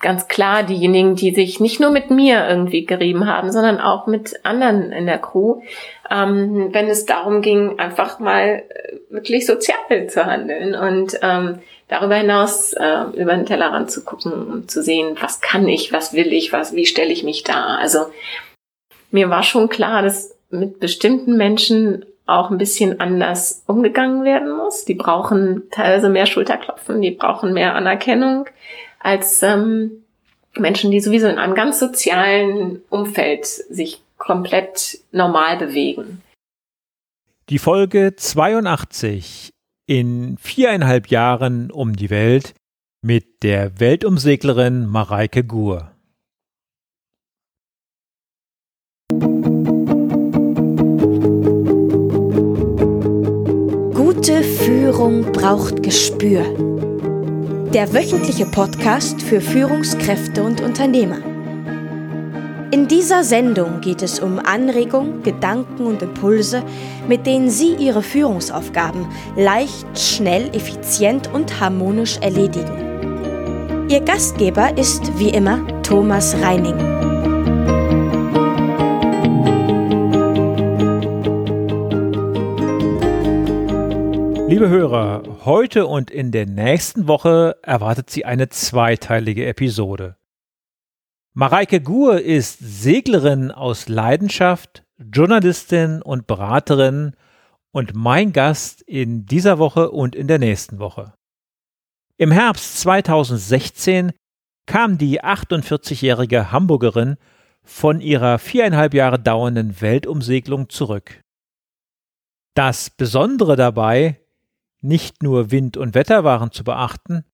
ganz klar diejenigen, die sich nicht nur mit mir irgendwie gerieben haben, sondern auch mit anderen in der Crew, ähm, wenn es darum ging, einfach mal äh, wirklich sozial zu handeln und ähm, darüber hinaus äh, über den Tellerrand zu gucken, um zu sehen, was kann ich, was will ich, was, wie stelle ich mich da. Also mir war schon klar, dass mit bestimmten Menschen auch ein bisschen anders umgegangen werden muss. Die brauchen teilweise mehr Schulterklopfen, die brauchen mehr Anerkennung als ähm, Menschen, die sowieso in einem ganz sozialen Umfeld sich komplett normal bewegen. Die Folge 82 in viereinhalb Jahren um die Welt mit der Weltumseglerin Mareike Gur. Gute Führung braucht Gespür. Der wöchentliche Podcast für Führungskräfte und Unternehmer. In dieser Sendung geht es um Anregungen, Gedanken und Impulse, mit denen Sie Ihre Führungsaufgaben leicht, schnell, effizient und harmonisch erledigen. Ihr Gastgeber ist wie immer Thomas Reining. Liebe Hörer, heute und in der nächsten Woche erwartet Sie eine zweiteilige Episode. Mareike Gur ist Seglerin aus Leidenschaft, Journalistin und Beraterin und mein Gast in dieser Woche und in der nächsten Woche. Im Herbst 2016 kam die 48-jährige Hamburgerin von ihrer viereinhalb Jahre dauernden Weltumsegelung zurück. Das Besondere dabei, nicht nur Wind und Wetter waren zu beachten.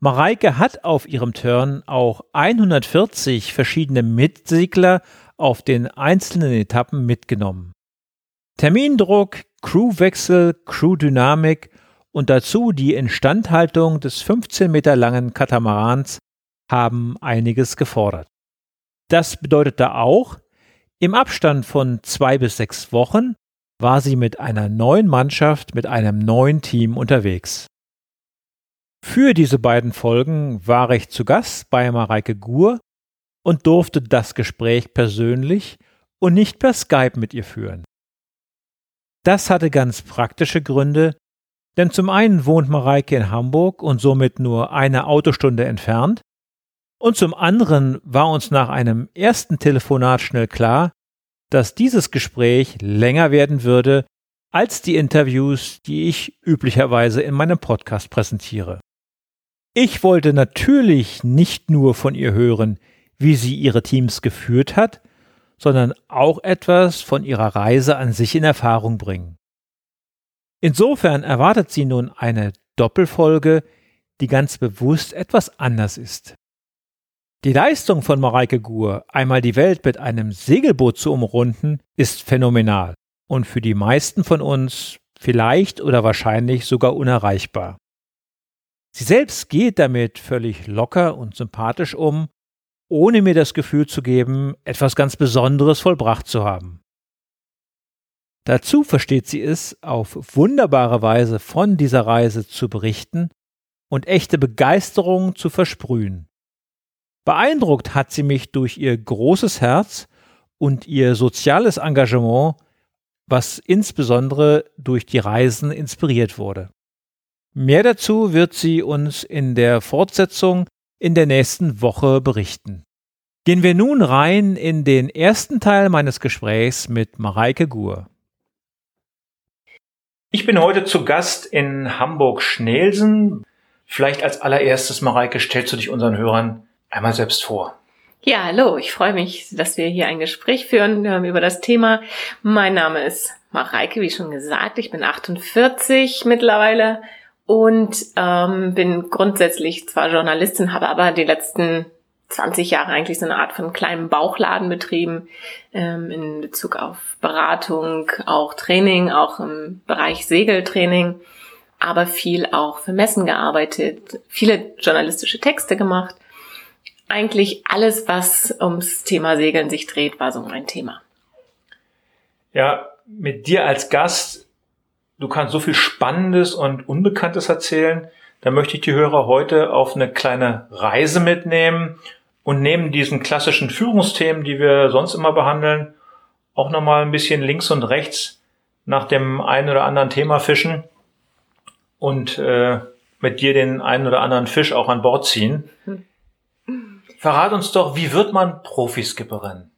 Mareike hat auf ihrem Turn auch 140 verschiedene Mitsegler auf den einzelnen Etappen mitgenommen. Termindruck, Crewwechsel, Crewdynamik und dazu die Instandhaltung des 15 Meter langen Katamarans haben einiges gefordert. Das bedeutete auch, im Abstand von zwei bis sechs Wochen war sie mit einer neuen Mannschaft, mit einem neuen Team unterwegs. Für diese beiden Folgen war ich zu Gast bei Mareike Gur und durfte das Gespräch persönlich und nicht per Skype mit ihr führen. Das hatte ganz praktische Gründe, denn zum einen wohnt Mareike in Hamburg und somit nur eine Autostunde entfernt, und zum anderen war uns nach einem ersten Telefonat schnell klar, dass dieses Gespräch länger werden würde als die Interviews, die ich üblicherweise in meinem Podcast präsentiere. Ich wollte natürlich nicht nur von ihr hören, wie sie ihre Teams geführt hat, sondern auch etwas von ihrer Reise an sich in Erfahrung bringen. Insofern erwartet sie nun eine Doppelfolge, die ganz bewusst etwas anders ist. Die Leistung von Mareike Gur, einmal die Welt mit einem Segelboot zu umrunden, ist phänomenal und für die meisten von uns vielleicht oder wahrscheinlich sogar unerreichbar. Sie selbst geht damit völlig locker und sympathisch um, ohne mir das Gefühl zu geben, etwas ganz Besonderes vollbracht zu haben. Dazu versteht sie es, auf wunderbare Weise von dieser Reise zu berichten und echte Begeisterung zu versprühen. Beeindruckt hat sie mich durch ihr großes Herz und ihr soziales Engagement, was insbesondere durch die Reisen inspiriert wurde. Mehr dazu wird sie uns in der Fortsetzung in der nächsten Woche berichten. Gehen wir nun rein in den ersten Teil meines Gesprächs mit Mareike Gur. Ich bin heute zu Gast in Hamburg-Schnelsen. Vielleicht als allererstes, Mareike, stellst du dich unseren Hörern einmal selbst vor. Ja, hallo, ich freue mich, dass wir hier ein Gespräch führen über das Thema. Mein Name ist Mareike, wie schon gesagt, ich bin 48 mittlerweile und ähm, bin grundsätzlich zwar Journalistin, habe aber die letzten 20 Jahre eigentlich so eine Art von kleinen Bauchladen betrieben ähm, in Bezug auf Beratung, auch Training, auch im Bereich Segeltraining, aber viel auch für Messen gearbeitet, viele journalistische Texte gemacht eigentlich alles, was ums Thema Segeln sich dreht, war so mein Thema. Ja, mit dir als Gast, du kannst so viel Spannendes und Unbekanntes erzählen. dann möchte ich die Hörer heute auf eine kleine Reise mitnehmen und neben diesen klassischen Führungsthemen, die wir sonst immer behandeln, auch nochmal ein bisschen links und rechts nach dem einen oder anderen Thema fischen und äh, mit dir den einen oder anderen Fisch auch an Bord ziehen. Hm. Verrat uns doch, wie wird man Profiskipperin?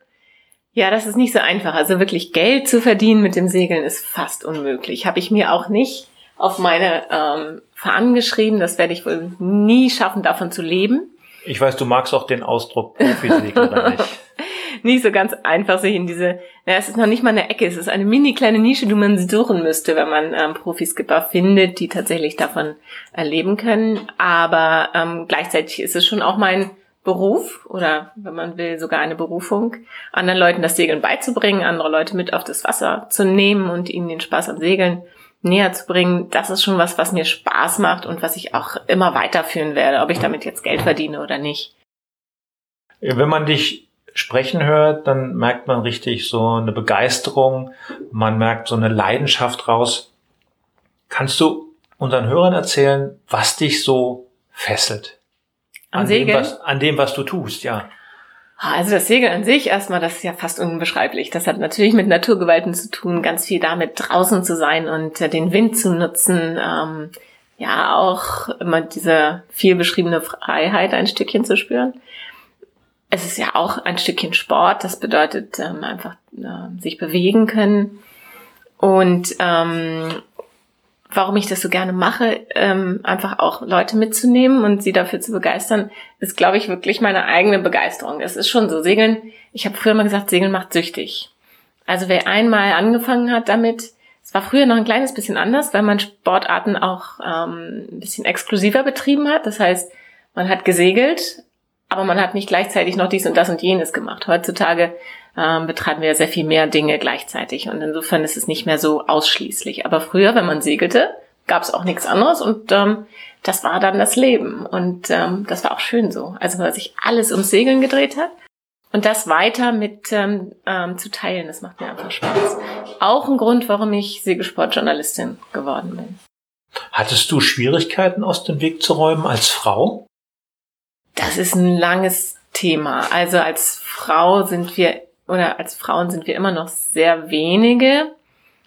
Ja, das ist nicht so einfach. Also wirklich Geld zu verdienen mit dem Segeln ist fast unmöglich. Habe ich mir auch nicht auf meine ähm, Fahnen geschrieben. Das werde ich wohl nie schaffen, davon zu leben. Ich weiß, du magst auch den Ausdruck Profiseglerin nicht. nicht so ganz einfach, sich in diese, ja, es ist noch nicht mal eine Ecke, es ist eine mini kleine Nische, die man suchen müsste, wenn man ähm, Profiskipper findet, die tatsächlich davon erleben können. Aber ähm, gleichzeitig ist es schon auch mein Beruf oder wenn man will sogar eine Berufung, anderen Leuten das Segeln beizubringen, andere Leute mit auf das Wasser zu nehmen und ihnen den Spaß am Segeln näher zu bringen, das ist schon was, was mir Spaß macht und was ich auch immer weiterführen werde, ob ich damit jetzt Geld verdiene oder nicht. Wenn man dich sprechen hört, dann merkt man richtig so eine Begeisterung, man merkt so eine Leidenschaft raus. Kannst du unseren Hörern erzählen, was dich so fesselt? An Segeln? Dem, was, an dem, was du tust, ja. Ah, also das Segeln an sich erstmal, das ist ja fast unbeschreiblich. Das hat natürlich mit Naturgewalten zu tun, ganz viel damit draußen zu sein und äh, den Wind zu nutzen. Ähm, ja, auch immer diese viel beschriebene Freiheit ein Stückchen zu spüren. Es ist ja auch ein Stückchen Sport, das bedeutet ähm, einfach äh, sich bewegen können. Und ähm, warum ich das so gerne mache, ähm, einfach auch Leute mitzunehmen und sie dafür zu begeistern, ist, glaube ich, wirklich meine eigene Begeisterung. Es ist schon so, Segeln, ich habe früher mal gesagt, Segeln macht süchtig. Also wer einmal angefangen hat damit, es war früher noch ein kleines bisschen anders, weil man Sportarten auch ähm, ein bisschen exklusiver betrieben hat. Das heißt, man hat gesegelt, aber man hat nicht gleichzeitig noch dies und das und jenes gemacht. Heutzutage ähm, betreiben wir sehr viel mehr Dinge gleichzeitig und insofern ist es nicht mehr so ausschließlich. Aber früher, wenn man segelte, gab es auch nichts anderes und ähm, das war dann das Leben und ähm, das war auch schön so. Also weil sich alles ums Segeln gedreht hat und das weiter mit ähm, ähm, zu teilen, das macht mir einfach Spaß. Auch ein Grund, warum ich Segelsportjournalistin geworden bin. Hattest du Schwierigkeiten aus dem Weg zu räumen als Frau? Das ist ein langes Thema. Also als Frau sind wir oder als Frauen sind wir immer noch sehr wenige,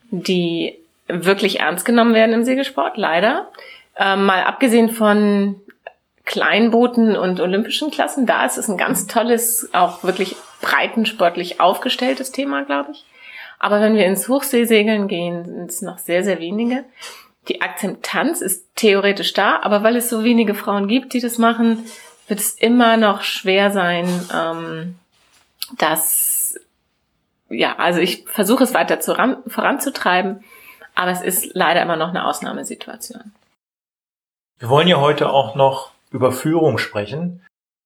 die wirklich ernst genommen werden im Segelsport, leider. Ähm, mal abgesehen von Kleinbooten und olympischen Klassen, da ist es ein ganz tolles, auch wirklich breitensportlich aufgestelltes Thema, glaube ich. Aber wenn wir ins Hochseesegeln gehen, sind es noch sehr, sehr wenige. Die Akzeptanz ist theoretisch da, aber weil es so wenige Frauen gibt, die das machen, wird es immer noch schwer sein, ähm, dass, ja, also ich versuche es weiter zu ran, voranzutreiben, aber es ist leider immer noch eine Ausnahmesituation. Wir wollen ja heute auch noch über Führung sprechen.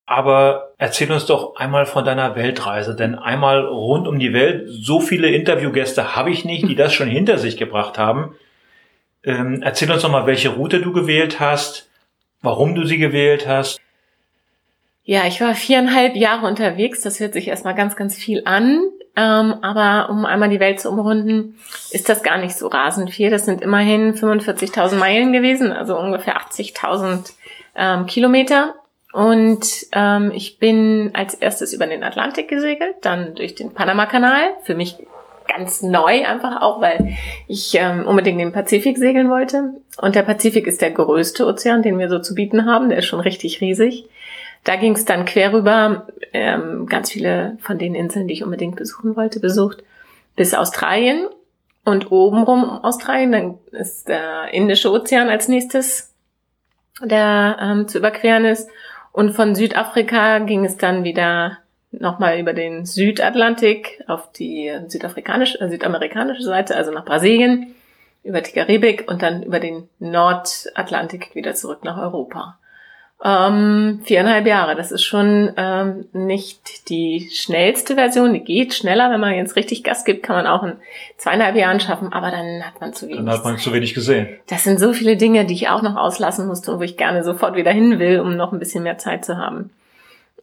Aber erzähl uns doch einmal von deiner Weltreise, denn einmal rund um die Welt, so viele Interviewgäste habe ich nicht, die das schon hinter sich gebracht haben. Ähm, erzähl uns doch mal, welche Route du gewählt hast, warum du sie gewählt hast. Ja, ich war viereinhalb Jahre unterwegs. Das hört sich erstmal ganz, ganz viel an. Ähm, aber um einmal die Welt zu umrunden, ist das gar nicht so rasend viel. Das sind immerhin 45.000 Meilen gewesen, also ungefähr 80.000 ähm, Kilometer. Und ähm, ich bin als erstes über den Atlantik gesegelt, dann durch den Panamakanal. Für mich ganz neu einfach auch, weil ich ähm, unbedingt den Pazifik segeln wollte. Und der Pazifik ist der größte Ozean, den wir so zu bieten haben. Der ist schon richtig riesig. Da ging es dann quer rüber, ähm, ganz viele von den Inseln, die ich unbedingt besuchen wollte, besucht, bis Australien. Und obenrum Australien, dann ist der Indische Ozean als nächstes, der ähm, zu überqueren ist. Und von Südafrika ging es dann wieder nochmal über den Südatlantik auf die südafrikanische, äh, südamerikanische Seite, also nach Brasilien, über die Karibik und dann über den Nordatlantik wieder zurück nach Europa. Ähm, viereinhalb Jahre, das ist schon ähm, nicht die schnellste Version. Die geht schneller, wenn man jetzt richtig Gas gibt, kann man auch in zweieinhalb Jahren schaffen, aber dann hat man zu wenig. Dann hat man zu wenig gesehen. Das sind so viele Dinge, die ich auch noch auslassen musste und wo ich gerne sofort wieder hin will, um noch ein bisschen mehr Zeit zu haben.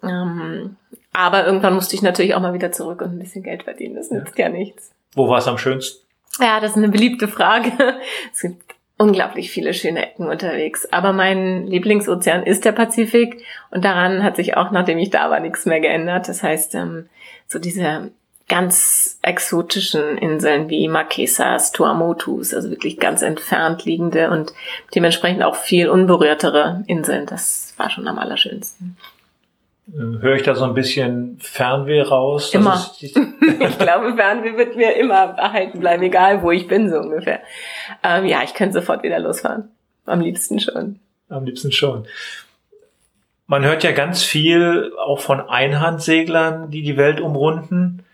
Ähm, aber irgendwann musste ich natürlich auch mal wieder zurück und ein bisschen Geld verdienen. Das nützt ja, ja nichts. Wo war es am schönsten? Ja, das ist eine beliebte Frage. Es gibt unglaublich viele schöne Ecken unterwegs. Aber mein Lieblingsozean ist der Pazifik und daran hat sich auch, nachdem ich da war, nichts mehr geändert. Das heißt, ähm, so diese ganz exotischen Inseln wie Marquesas, Tuamotus, also wirklich ganz entfernt liegende und dementsprechend auch viel unberührtere Inseln. Das war schon am allerschönsten. Äh, höre ich da so ein bisschen Fernweh raus? Immer. ich glaube, Fernweh wird mir immer erhalten bleiben, egal wo ich bin, so ungefähr. Ähm, ja, ich könnte sofort wieder losfahren. Am liebsten schon. Am liebsten schon. Man hört ja ganz viel auch von Einhandseglern, die die Welt umrunden.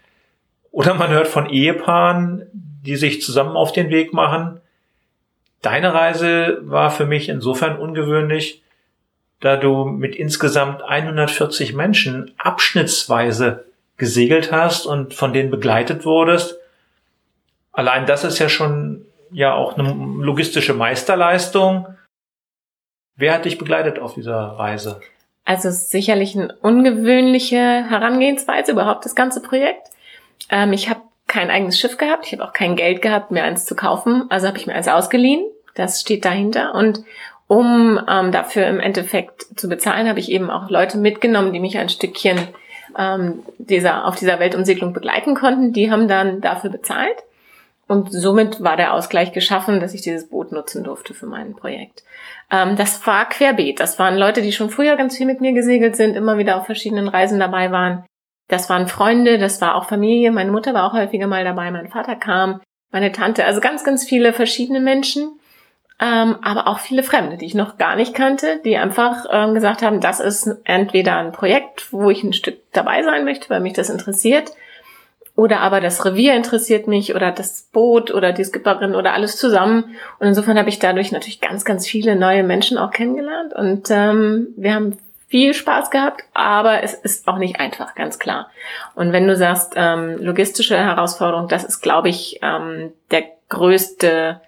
Oder man hört von Ehepaaren, die sich zusammen auf den Weg machen. Deine Reise war für mich insofern ungewöhnlich, da du mit insgesamt 140 Menschen abschnittsweise gesegelt hast und von denen begleitet wurdest. Allein das ist ja schon ja auch eine logistische Meisterleistung. Wer hat dich begleitet auf dieser Reise? Also sicherlich eine ungewöhnliche Herangehensweise überhaupt das ganze Projekt. Ähm, ich habe kein eigenes Schiff gehabt, ich habe auch kein Geld gehabt, mir eins zu kaufen, also habe ich mir eins ausgeliehen. Das steht dahinter und um ähm, dafür im Endeffekt zu bezahlen, habe ich eben auch Leute mitgenommen, die mich ein Stückchen ähm, dieser, auf dieser Weltumsegelung begleiten konnten. Die haben dann dafür bezahlt. Und somit war der Ausgleich geschaffen, dass ich dieses Boot nutzen durfte für mein Projekt. Ähm, das war querbeet. Das waren Leute, die schon früher ganz viel mit mir gesegelt sind, immer wieder auf verschiedenen Reisen dabei waren. Das waren Freunde, das war auch Familie. Meine Mutter war auch häufiger mal dabei, mein Vater kam, meine Tante, also ganz, ganz viele verschiedene Menschen ähm, aber auch viele Fremde, die ich noch gar nicht kannte, die einfach ähm, gesagt haben, das ist entweder ein Projekt, wo ich ein Stück dabei sein möchte, weil mich das interessiert, oder aber das Revier interessiert mich oder das Boot oder die Skipperin oder alles zusammen. Und insofern habe ich dadurch natürlich ganz, ganz viele neue Menschen auch kennengelernt und ähm, wir haben viel Spaß gehabt, aber es ist auch nicht einfach, ganz klar. Und wenn du sagst, ähm, logistische Herausforderung, das ist, glaube ich, ähm, der größte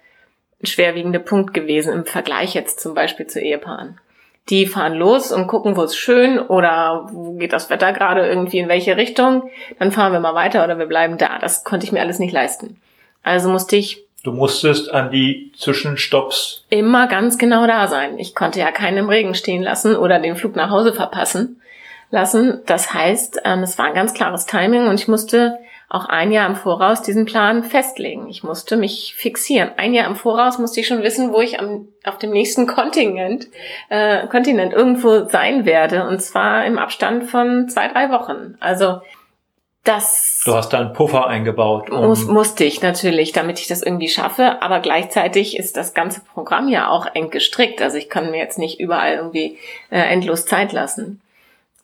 schwerwiegende Punkt gewesen im Vergleich jetzt zum Beispiel zu Ehepaaren. Die fahren los und gucken, wo es schön oder wo geht das Wetter gerade irgendwie in welche Richtung. Dann fahren wir mal weiter oder wir bleiben da. Das konnte ich mir alles nicht leisten. Also musste ich. Du musstest an die Zwischenstopps. Immer ganz genau da sein. Ich konnte ja keinen im Regen stehen lassen oder den Flug nach Hause verpassen lassen. Das heißt, ähm, es war ein ganz klares Timing und ich musste auch ein Jahr im Voraus diesen Plan festlegen. Ich musste mich fixieren. Ein Jahr im Voraus musste ich schon wissen, wo ich am, auf dem nächsten Kontinent, äh, Kontinent irgendwo sein werde. Und zwar im Abstand von zwei, drei Wochen. Also das. Du hast da einen Puffer eingebaut. Um muss, musste ich natürlich, damit ich das irgendwie schaffe. Aber gleichzeitig ist das ganze Programm ja auch eng gestrickt. Also ich kann mir jetzt nicht überall irgendwie äh, endlos Zeit lassen.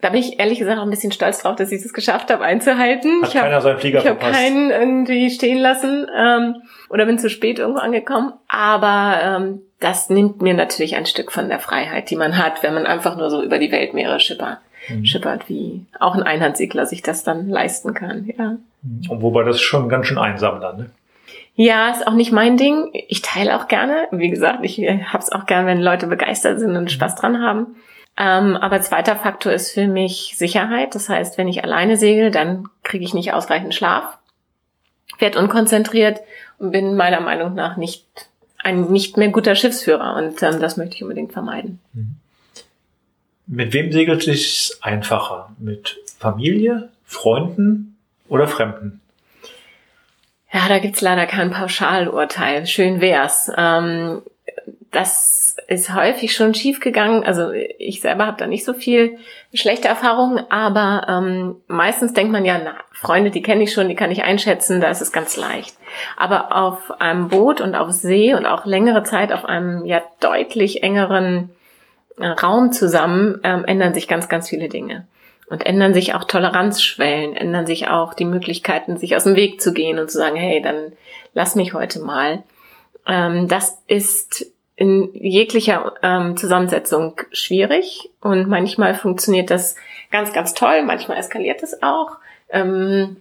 Da bin ich ehrlich gesagt auch ein bisschen stolz drauf, dass ich es geschafft habe einzuhalten. Hat ich keiner seinen Flieger Ich habe keinen irgendwie stehen lassen ähm, oder bin zu spät irgendwo angekommen. Aber ähm, das nimmt mir natürlich ein Stück von der Freiheit, die man hat, wenn man einfach nur so über die Weltmeere schippert, mhm. schippert wie auch ein Einhandsegler sich das dann leisten kann. Ja. Mhm. Und wobei das schon ganz schön einsam dann, ne? Ja, ist auch nicht mein Ding. Ich teile auch gerne. Wie gesagt, ich hab's auch gern, wenn Leute begeistert sind und Spaß dran haben. Ähm, aber zweiter Faktor ist für mich Sicherheit. Das heißt, wenn ich alleine segel, dann kriege ich nicht ausreichend Schlaf, werde unkonzentriert und bin meiner Meinung nach nicht ein nicht mehr guter Schiffsführer. Und ähm, das möchte ich unbedingt vermeiden. Mhm. Mit wem segelt sich einfacher? Mit Familie, Freunden oder Fremden? Ja, da gibt's leider kein Pauschalurteil. Schön wär's. Ähm, das ist häufig schon schief gegangen. Also ich selber habe da nicht so viel schlechte Erfahrungen, aber ähm, meistens denkt man ja, na, Freunde, die kenne ich schon, die kann ich einschätzen, da ist es ganz leicht. Aber auf einem Boot und auf See und auch längere Zeit auf einem ja deutlich engeren äh, Raum zusammen ähm, ändern sich ganz, ganz viele Dinge. Und ändern sich auch Toleranzschwellen, ändern sich auch die Möglichkeiten, sich aus dem Weg zu gehen und zu sagen, hey, dann lass mich heute mal. Ähm, das ist in jeglicher ähm, Zusammensetzung schwierig und manchmal funktioniert das ganz, ganz toll, manchmal eskaliert es auch. Ähm,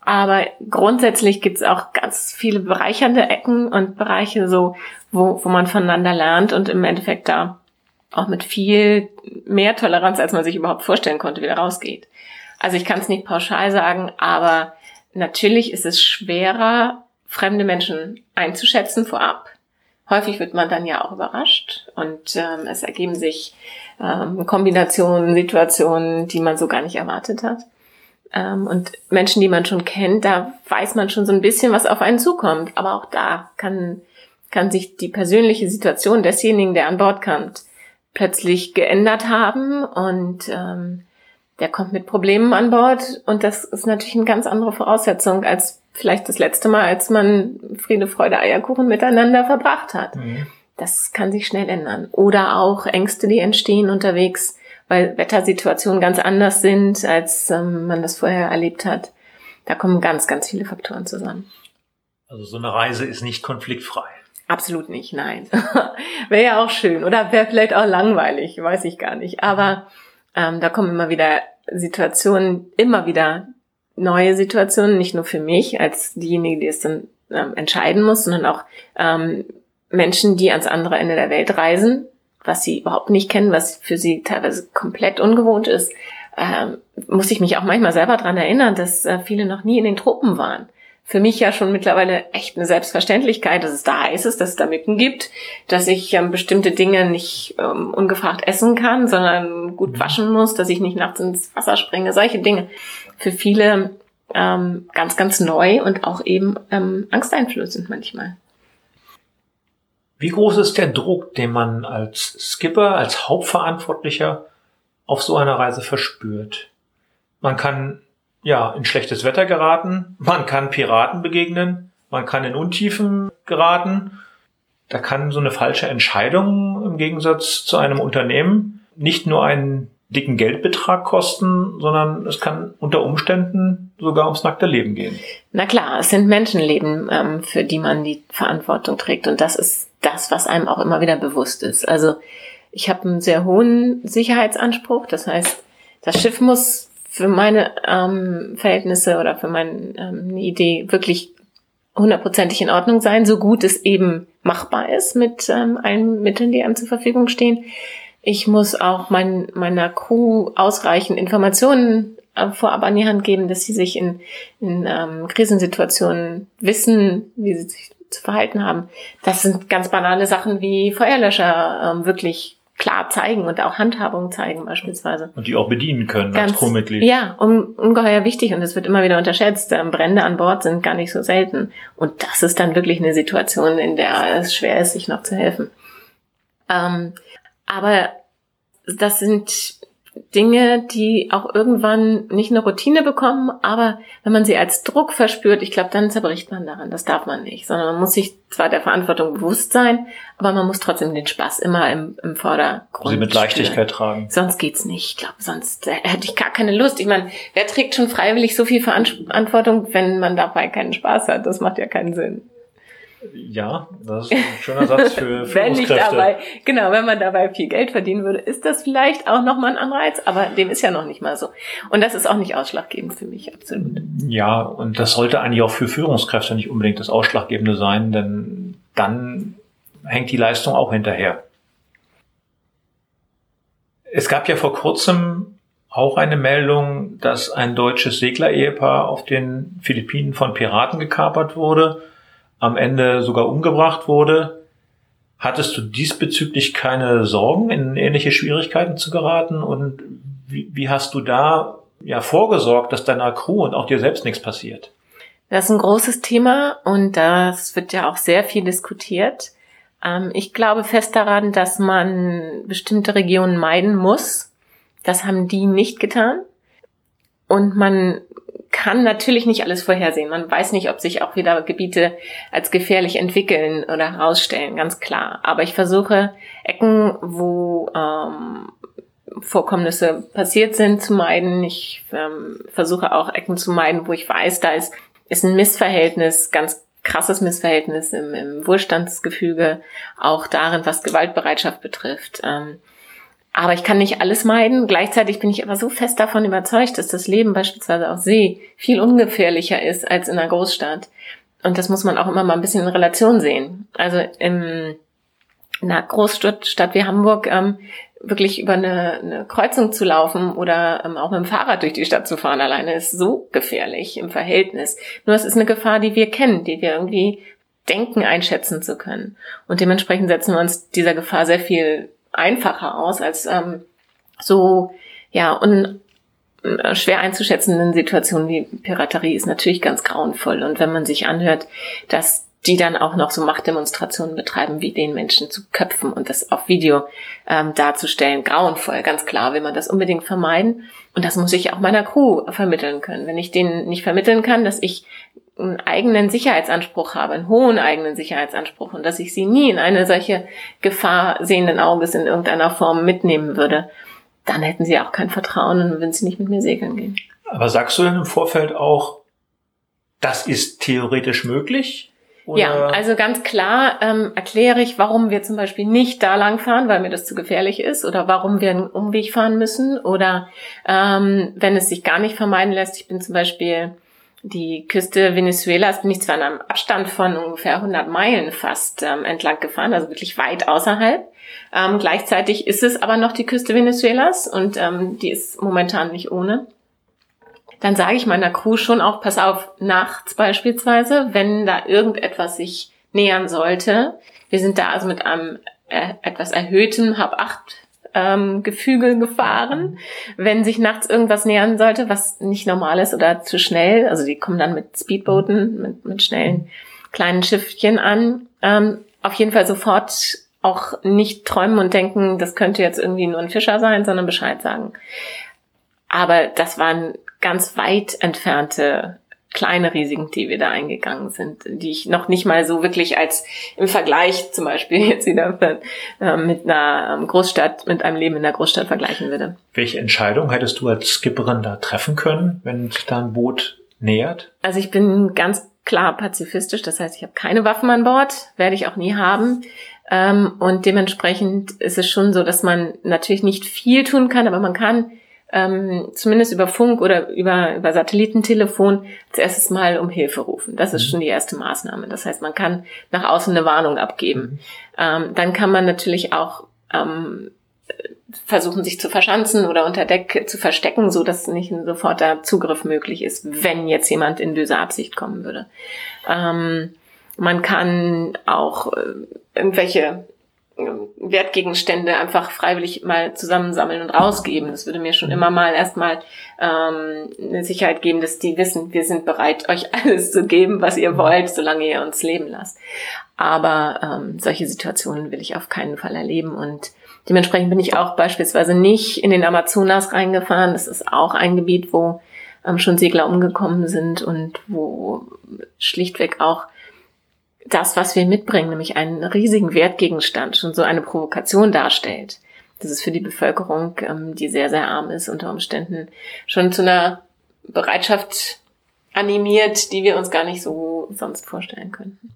aber grundsätzlich gibt es auch ganz viele bereichernde Ecken und Bereiche, so wo, wo man voneinander lernt und im Endeffekt da auch mit viel mehr Toleranz, als man sich überhaupt vorstellen konnte, wieder rausgeht. Also ich kann es nicht pauschal sagen, aber natürlich ist es schwerer, fremde Menschen einzuschätzen vorab häufig wird man dann ja auch überrascht und ähm, es ergeben sich ähm, Kombinationen, Situationen, die man so gar nicht erwartet hat. Ähm, und Menschen, die man schon kennt, da weiß man schon so ein bisschen, was auf einen zukommt. Aber auch da kann, kann sich die persönliche Situation desjenigen, der an Bord kommt, plötzlich geändert haben und ähm, der kommt mit Problemen an Bord und das ist natürlich eine ganz andere Voraussetzung als vielleicht das letzte Mal, als man Friede, Freude, Eierkuchen miteinander verbracht hat. Mhm. Das kann sich schnell ändern. Oder auch Ängste, die entstehen unterwegs, weil Wettersituationen ganz anders sind, als ähm, man das vorher erlebt hat. Da kommen ganz, ganz viele Faktoren zusammen. Also so eine Reise ist nicht konfliktfrei. Absolut nicht, nein. wäre ja auch schön oder wäre vielleicht auch langweilig, weiß ich gar nicht. Aber ähm, da kommen immer wieder Situationen, immer wieder neue Situationen, nicht nur für mich als diejenige, die es dann ähm, entscheiden muss, sondern auch ähm, Menschen, die ans andere Ende der Welt reisen, was sie überhaupt nicht kennen, was für sie teilweise komplett ungewohnt ist, ähm, muss ich mich auch manchmal selber dran erinnern, dass äh, viele noch nie in den Tropen waren. Für mich ja schon mittlerweile echt eine Selbstverständlichkeit, dass es da heiß ist, dass es da Mücken gibt, dass ich ähm, bestimmte Dinge nicht ähm, ungefragt essen kann, sondern gut mhm. waschen muss, dass ich nicht nachts ins Wasser springe, solche Dinge. Für viele ähm, ganz, ganz neu und auch eben ähm, angsteinflößend manchmal. Wie groß ist der Druck, den man als Skipper, als Hauptverantwortlicher auf so einer Reise verspürt? Man kann ja in schlechtes Wetter geraten, man kann Piraten begegnen, man kann in Untiefen geraten. Da kann so eine falsche Entscheidung im Gegensatz zu einem Unternehmen nicht nur einen dicken Geldbetrag kosten, sondern es kann unter Umständen sogar ums nackte Leben gehen. Na klar, es sind Menschenleben, ähm, für die man die Verantwortung trägt. Und das ist das, was einem auch immer wieder bewusst ist. Also ich habe einen sehr hohen Sicherheitsanspruch. Das heißt, das Schiff muss für meine ähm, Verhältnisse oder für meine ähm, Idee wirklich hundertprozentig in Ordnung sein, so gut es eben machbar ist mit ähm, allen Mitteln, die einem zur Verfügung stehen. Ich muss auch mein, meiner Crew ausreichend Informationen äh, vorab an die Hand geben, dass sie sich in, in ähm, Krisensituationen wissen, wie sie sich zu verhalten haben. Das sind ganz banale Sachen wie Feuerlöscher ähm, wirklich klar zeigen und auch Handhabung zeigen beispielsweise. Und die auch bedienen können Ganz, als Crewmitglied. Ja, un, ungeheuer wichtig und es wird immer wieder unterschätzt. Ähm, Brände an Bord sind gar nicht so selten. Und das ist dann wirklich eine Situation, in der es schwer ist, sich noch zu helfen. Ähm, aber das sind Dinge, die auch irgendwann nicht eine Routine bekommen, aber wenn man sie als Druck verspürt, ich glaube, dann zerbricht man daran. Das darf man nicht, sondern man muss sich zwar der Verantwortung bewusst sein, aber man muss trotzdem den Spaß immer im, im Vordergrund. Sie mit Leichtigkeit spüren. tragen. Sonst geht's nicht. Ich glaube, sonst äh, hätte ich gar keine Lust. Ich meine, wer trägt schon freiwillig so viel Verantwortung, wenn man dabei keinen Spaß hat? Das macht ja keinen Sinn. Ja, das ist ein schöner Satz für wenn ich dabei, Genau, wenn man dabei viel Geld verdienen würde, ist das vielleicht auch nochmal ein Anreiz, aber dem ist ja noch nicht mal so. Und das ist auch nicht ausschlaggebend für mich, absolut. Ja, und das sollte eigentlich auch für Führungskräfte nicht unbedingt das Ausschlaggebende sein, denn dann hängt die Leistung auch hinterher. Es gab ja vor kurzem auch eine Meldung, dass ein deutsches Segler-Ehepaar auf den Philippinen von Piraten gekapert wurde am Ende sogar umgebracht wurde. Hattest du diesbezüglich keine Sorgen, in ähnliche Schwierigkeiten zu geraten? Und wie, wie hast du da ja vorgesorgt, dass deiner Crew und auch dir selbst nichts passiert? Das ist ein großes Thema und das wird ja auch sehr viel diskutiert. Ähm, ich glaube fest daran, dass man bestimmte Regionen meiden muss. Das haben die nicht getan. Und man kann natürlich nicht alles vorhersehen. Man weiß nicht, ob sich auch wieder Gebiete als gefährlich entwickeln oder herausstellen, ganz klar. Aber ich versuche Ecken, wo ähm, Vorkommnisse passiert sind, zu meiden. Ich ähm, versuche auch Ecken zu meiden, wo ich weiß, da ist, ist ein Missverhältnis, ganz krasses Missverhältnis im, im Wohlstandsgefüge, auch darin, was Gewaltbereitschaft betrifft. Ähm, aber ich kann nicht alles meiden. Gleichzeitig bin ich aber so fest davon überzeugt, dass das Leben beispielsweise auf See viel ungefährlicher ist als in einer Großstadt. Und das muss man auch immer mal ein bisschen in Relation sehen. Also in einer Großstadt wie Hamburg ähm, wirklich über eine, eine Kreuzung zu laufen oder ähm, auch mit dem Fahrrad durch die Stadt zu fahren alleine ist so gefährlich im Verhältnis. Nur es ist eine Gefahr, die wir kennen, die wir irgendwie Denken einschätzen zu können. Und dementsprechend setzen wir uns dieser Gefahr sehr viel einfacher aus als ähm, so ja un, äh, schwer einzuschätzenden Situationen wie Piraterie ist natürlich ganz grauenvoll. Und wenn man sich anhört, dass die dann auch noch so Machtdemonstrationen betreiben, wie den Menschen zu köpfen und das auf Video ähm, darzustellen. Grauenvoll, ganz klar will man das unbedingt vermeiden. Und das muss ich auch meiner Crew vermitteln können. Wenn ich denen nicht vermitteln kann, dass ich einen eigenen Sicherheitsanspruch habe, einen hohen eigenen Sicherheitsanspruch und dass ich sie nie in eine solche Gefahr sehenden Auges in irgendeiner Form mitnehmen würde, dann hätten sie auch kein Vertrauen und würden sie nicht mit mir segeln gehen. Aber sagst du denn im Vorfeld auch, das ist theoretisch möglich? Oder? Ja, also ganz klar ähm, erkläre ich, warum wir zum Beispiel nicht da lang fahren, weil mir das zu gefährlich ist, oder warum wir einen Umweg fahren müssen, oder ähm, wenn es sich gar nicht vermeiden lässt. Ich bin zum Beispiel die Küste Venezuelas, bin ich zwar in einem Abstand von ungefähr 100 Meilen fast ähm, entlang gefahren, also wirklich weit außerhalb. Ähm, gleichzeitig ist es aber noch die Küste Venezuelas und ähm, die ist momentan nicht ohne dann sage ich meiner Crew schon auch, pass auf, nachts beispielsweise, wenn da irgendetwas sich nähern sollte. Wir sind da also mit einem äh, etwas erhöhten Hab acht ähm, Gefüge gefahren. Wenn sich nachts irgendwas nähern sollte, was nicht normal ist oder zu schnell, also die kommen dann mit Speedbooten, mit, mit schnellen kleinen Schiffchen an, ähm, auf jeden Fall sofort auch nicht träumen und denken, das könnte jetzt irgendwie nur ein Fischer sein, sondern Bescheid sagen. Aber das waren ganz weit entfernte kleine Risiken, die wir da eingegangen sind, die ich noch nicht mal so wirklich als im Vergleich zum Beispiel jetzt wieder äh, mit einer ähm, Großstadt, mit einem Leben in der Großstadt vergleichen würde. Welche Entscheidung hättest du als Skipperin da treffen können, wenn sich da ein Boot nähert? Also ich bin ganz klar pazifistisch, das heißt, ich habe keine Waffen an Bord, werde ich auch nie haben. Ähm, und dementsprechend ist es schon so, dass man natürlich nicht viel tun kann, aber man kann ähm, zumindest über Funk oder über, über Satellitentelefon als erstes Mal um Hilfe rufen. Das ist mhm. schon die erste Maßnahme. Das heißt, man kann nach außen eine Warnung abgeben. Mhm. Ähm, dann kann man natürlich auch ähm, versuchen, sich zu verschanzen oder unter Deck zu verstecken, so dass nicht ein soforter Zugriff möglich ist, wenn jetzt jemand in böser Absicht kommen würde. Ähm, man kann auch äh, irgendwelche Wertgegenstände einfach freiwillig mal zusammensammeln und rausgeben. Das würde mir schon immer mal erstmal ähm, eine Sicherheit geben, dass die wissen, wir sind bereit, euch alles zu geben, was ihr wollt, solange ihr uns leben lasst. Aber ähm, solche Situationen will ich auf keinen Fall erleben und dementsprechend bin ich auch beispielsweise nicht in den Amazonas reingefahren. Das ist auch ein Gebiet, wo ähm, schon Segler umgekommen sind und wo schlichtweg auch das, was wir mitbringen, nämlich einen riesigen Wertgegenstand, schon so eine Provokation darstellt. Das ist für die Bevölkerung, ähm, die sehr, sehr arm ist, unter Umständen schon zu einer Bereitschaft animiert, die wir uns gar nicht so sonst vorstellen könnten.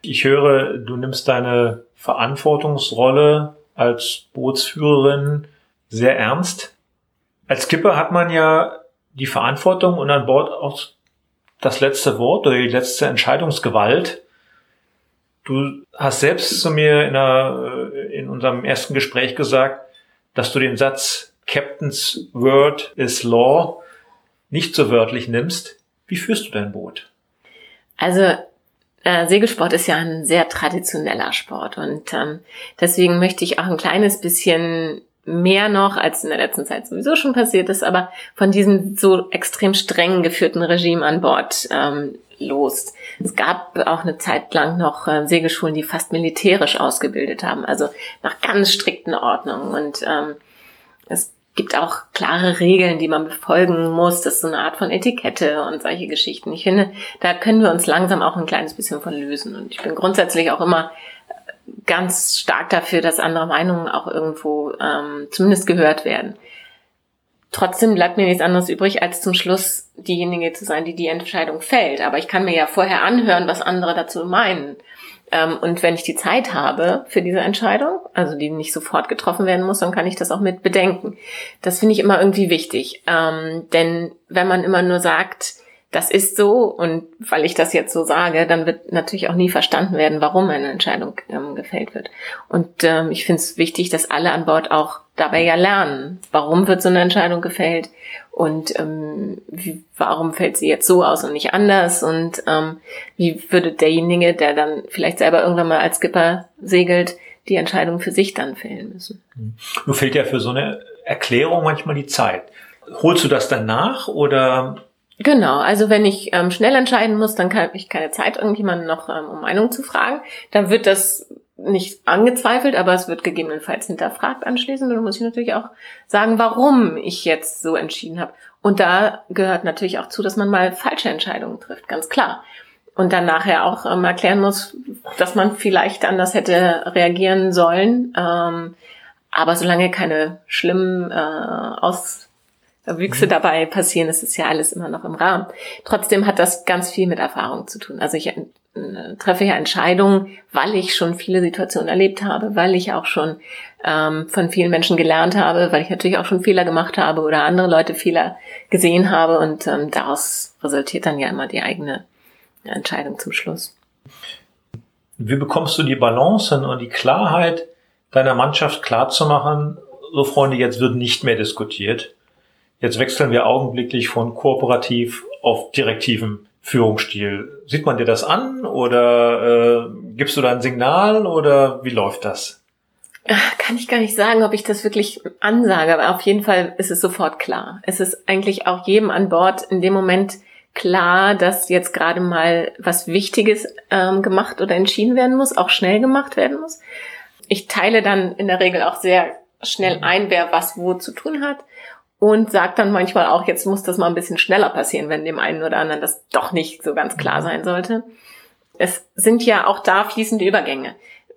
Ich höre, du nimmst deine Verantwortungsrolle als Bootsführerin sehr ernst. Als Skipper hat man ja die Verantwortung und an Bord auch das letzte Wort oder die letzte Entscheidungsgewalt. Du hast selbst zu mir in, einer, äh, in unserem ersten Gespräch gesagt, dass du den Satz Captain's Word is Law nicht so wörtlich nimmst. Wie führst du dein Boot? Also äh, Segelsport ist ja ein sehr traditioneller Sport und ähm, deswegen möchte ich auch ein kleines bisschen mehr noch, als in der letzten Zeit sowieso schon passiert ist, aber von diesem so extrem streng geführten Regime an Bord ähm, los. Es gab auch eine Zeit lang noch äh, Segelschulen, die fast militärisch ausgebildet haben, also nach ganz strikten Ordnungen. Und ähm, es gibt auch klare Regeln, die man befolgen muss. Das ist so eine Art von Etikette und solche Geschichten. Ich finde, da können wir uns langsam auch ein kleines bisschen von lösen. Und ich bin grundsätzlich auch immer ganz stark dafür, dass andere Meinungen auch irgendwo ähm, zumindest gehört werden. Trotzdem bleibt mir nichts anderes übrig, als zum Schluss diejenige zu sein, die die Entscheidung fällt. Aber ich kann mir ja vorher anhören, was andere dazu meinen. Ähm, und wenn ich die Zeit habe für diese Entscheidung, also die nicht sofort getroffen werden muss, dann kann ich das auch mit bedenken. Das finde ich immer irgendwie wichtig. Ähm, denn wenn man immer nur sagt, das ist so und weil ich das jetzt so sage, dann wird natürlich auch nie verstanden werden, warum eine Entscheidung ähm, gefällt wird. Und ähm, ich finde es wichtig, dass alle an Bord auch dabei ja lernen, warum wird so eine Entscheidung gefällt Und ähm, wie, warum fällt sie jetzt so aus und nicht anders? Und ähm, wie würde derjenige, der dann vielleicht selber irgendwann mal als Skipper segelt, die Entscheidung für sich dann fällen müssen? Nur fehlt ja für so eine Erklärung manchmal die Zeit. Holst du das dann nach oder Genau, also wenn ich ähm, schnell entscheiden muss, dann habe ich keine Zeit, irgendjemanden noch ähm, um Meinung zu fragen. Dann wird das nicht angezweifelt, aber es wird gegebenenfalls hinterfragt anschließend. Und dann muss ich natürlich auch sagen, warum ich jetzt so entschieden habe. Und da gehört natürlich auch zu, dass man mal falsche Entscheidungen trifft, ganz klar. Und dann nachher auch ähm, erklären muss, dass man vielleicht anders hätte reagieren sollen. Ähm, aber solange keine schlimmen äh, Aus Wüchse mhm. dabei passieren, ist es ja alles immer noch im Rahmen. Trotzdem hat das ganz viel mit Erfahrung zu tun. Also ich treffe ja Entscheidungen, weil ich schon viele Situationen erlebt habe, weil ich auch schon ähm, von vielen Menschen gelernt habe, weil ich natürlich auch schon Fehler gemacht habe oder andere Leute Fehler gesehen habe und ähm, daraus resultiert dann ja immer die eigene Entscheidung zum Schluss. Wie bekommst du die Balance und die Klarheit deiner Mannschaft klarzumachen, so Freunde, jetzt wird nicht mehr diskutiert, Jetzt wechseln wir augenblicklich von kooperativ auf direktiven Führungsstil. Sieht man dir das an oder äh, gibst du da ein Signal oder wie läuft das? Kann ich gar nicht sagen, ob ich das wirklich ansage, aber auf jeden Fall ist es sofort klar. Es ist eigentlich auch jedem an Bord in dem Moment klar, dass jetzt gerade mal was Wichtiges ähm, gemacht oder entschieden werden muss, auch schnell gemacht werden muss. Ich teile dann in der Regel auch sehr schnell ein, wer was wo zu tun hat und sagt dann manchmal auch, jetzt muss das mal ein bisschen schneller passieren, wenn dem einen oder anderen das doch nicht so ganz klar mhm. sein sollte. Es sind ja auch da fließende Übergänge.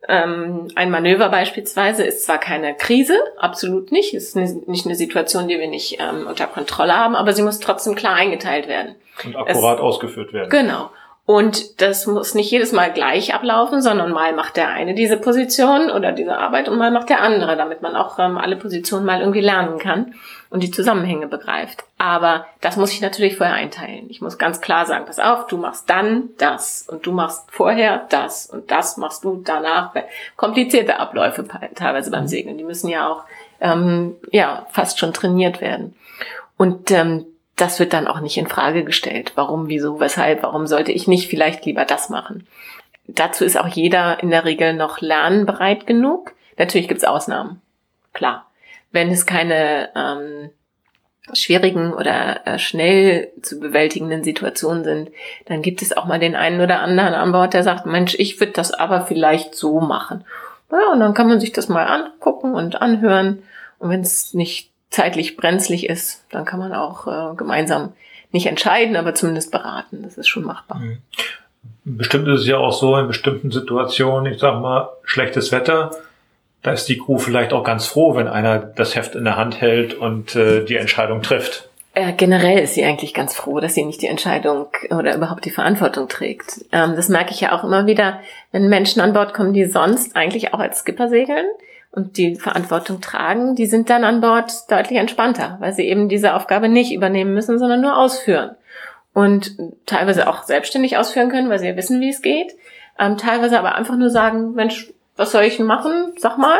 Ähm, ein Manöver beispielsweise ist zwar keine Krise, absolut nicht, ist nicht eine Situation, die wir nicht ähm, unter Kontrolle haben, aber sie muss trotzdem klar eingeteilt werden. Und akkurat es, ausgeführt werden. Genau. Und das muss nicht jedes Mal gleich ablaufen, sondern mal macht der eine diese Position oder diese Arbeit und mal macht der andere, damit man auch ähm, alle Positionen mal irgendwie lernen kann und die Zusammenhänge begreift. Aber das muss ich natürlich vorher einteilen. Ich muss ganz klar sagen, pass auf, du machst dann das und du machst vorher das und das machst du danach. Komplizierte Abläufe teilweise beim Segeln, die müssen ja auch ähm, ja fast schon trainiert werden. Und ähm, das wird dann auch nicht in Frage gestellt. Warum, wieso, weshalb, warum sollte ich nicht vielleicht lieber das machen? Dazu ist auch jeder in der Regel noch lernbereit genug. Natürlich gibt's Ausnahmen. Klar. Wenn es keine ähm, schwierigen oder äh, schnell zu bewältigenden Situationen sind, dann gibt es auch mal den einen oder anderen an Bord, der sagt, Mensch, ich würde das aber vielleicht so machen. Ja, und dann kann man sich das mal angucken und anhören. Und wenn es nicht zeitlich brenzlig ist, dann kann man auch äh, gemeinsam nicht entscheiden, aber zumindest beraten. Das ist schon machbar. Mhm. Bestimmt ist es ja auch so in bestimmten Situationen, ich sag mal, schlechtes Wetter, da ist die Crew vielleicht auch ganz froh, wenn einer das Heft in der Hand hält und äh, die Entscheidung trifft. Äh, generell ist sie eigentlich ganz froh, dass sie nicht die Entscheidung oder überhaupt die Verantwortung trägt. Ähm, das merke ich ja auch immer wieder, wenn Menschen an Bord kommen, die sonst eigentlich auch als Skipper segeln und die Verantwortung tragen, die sind dann an Bord deutlich entspannter, weil sie eben diese Aufgabe nicht übernehmen müssen, sondern nur ausführen. Und teilweise auch selbstständig ausführen können, weil sie ja wissen, wie es geht. Ähm, teilweise aber einfach nur sagen, Mensch, was soll ich denn machen? Sag mal.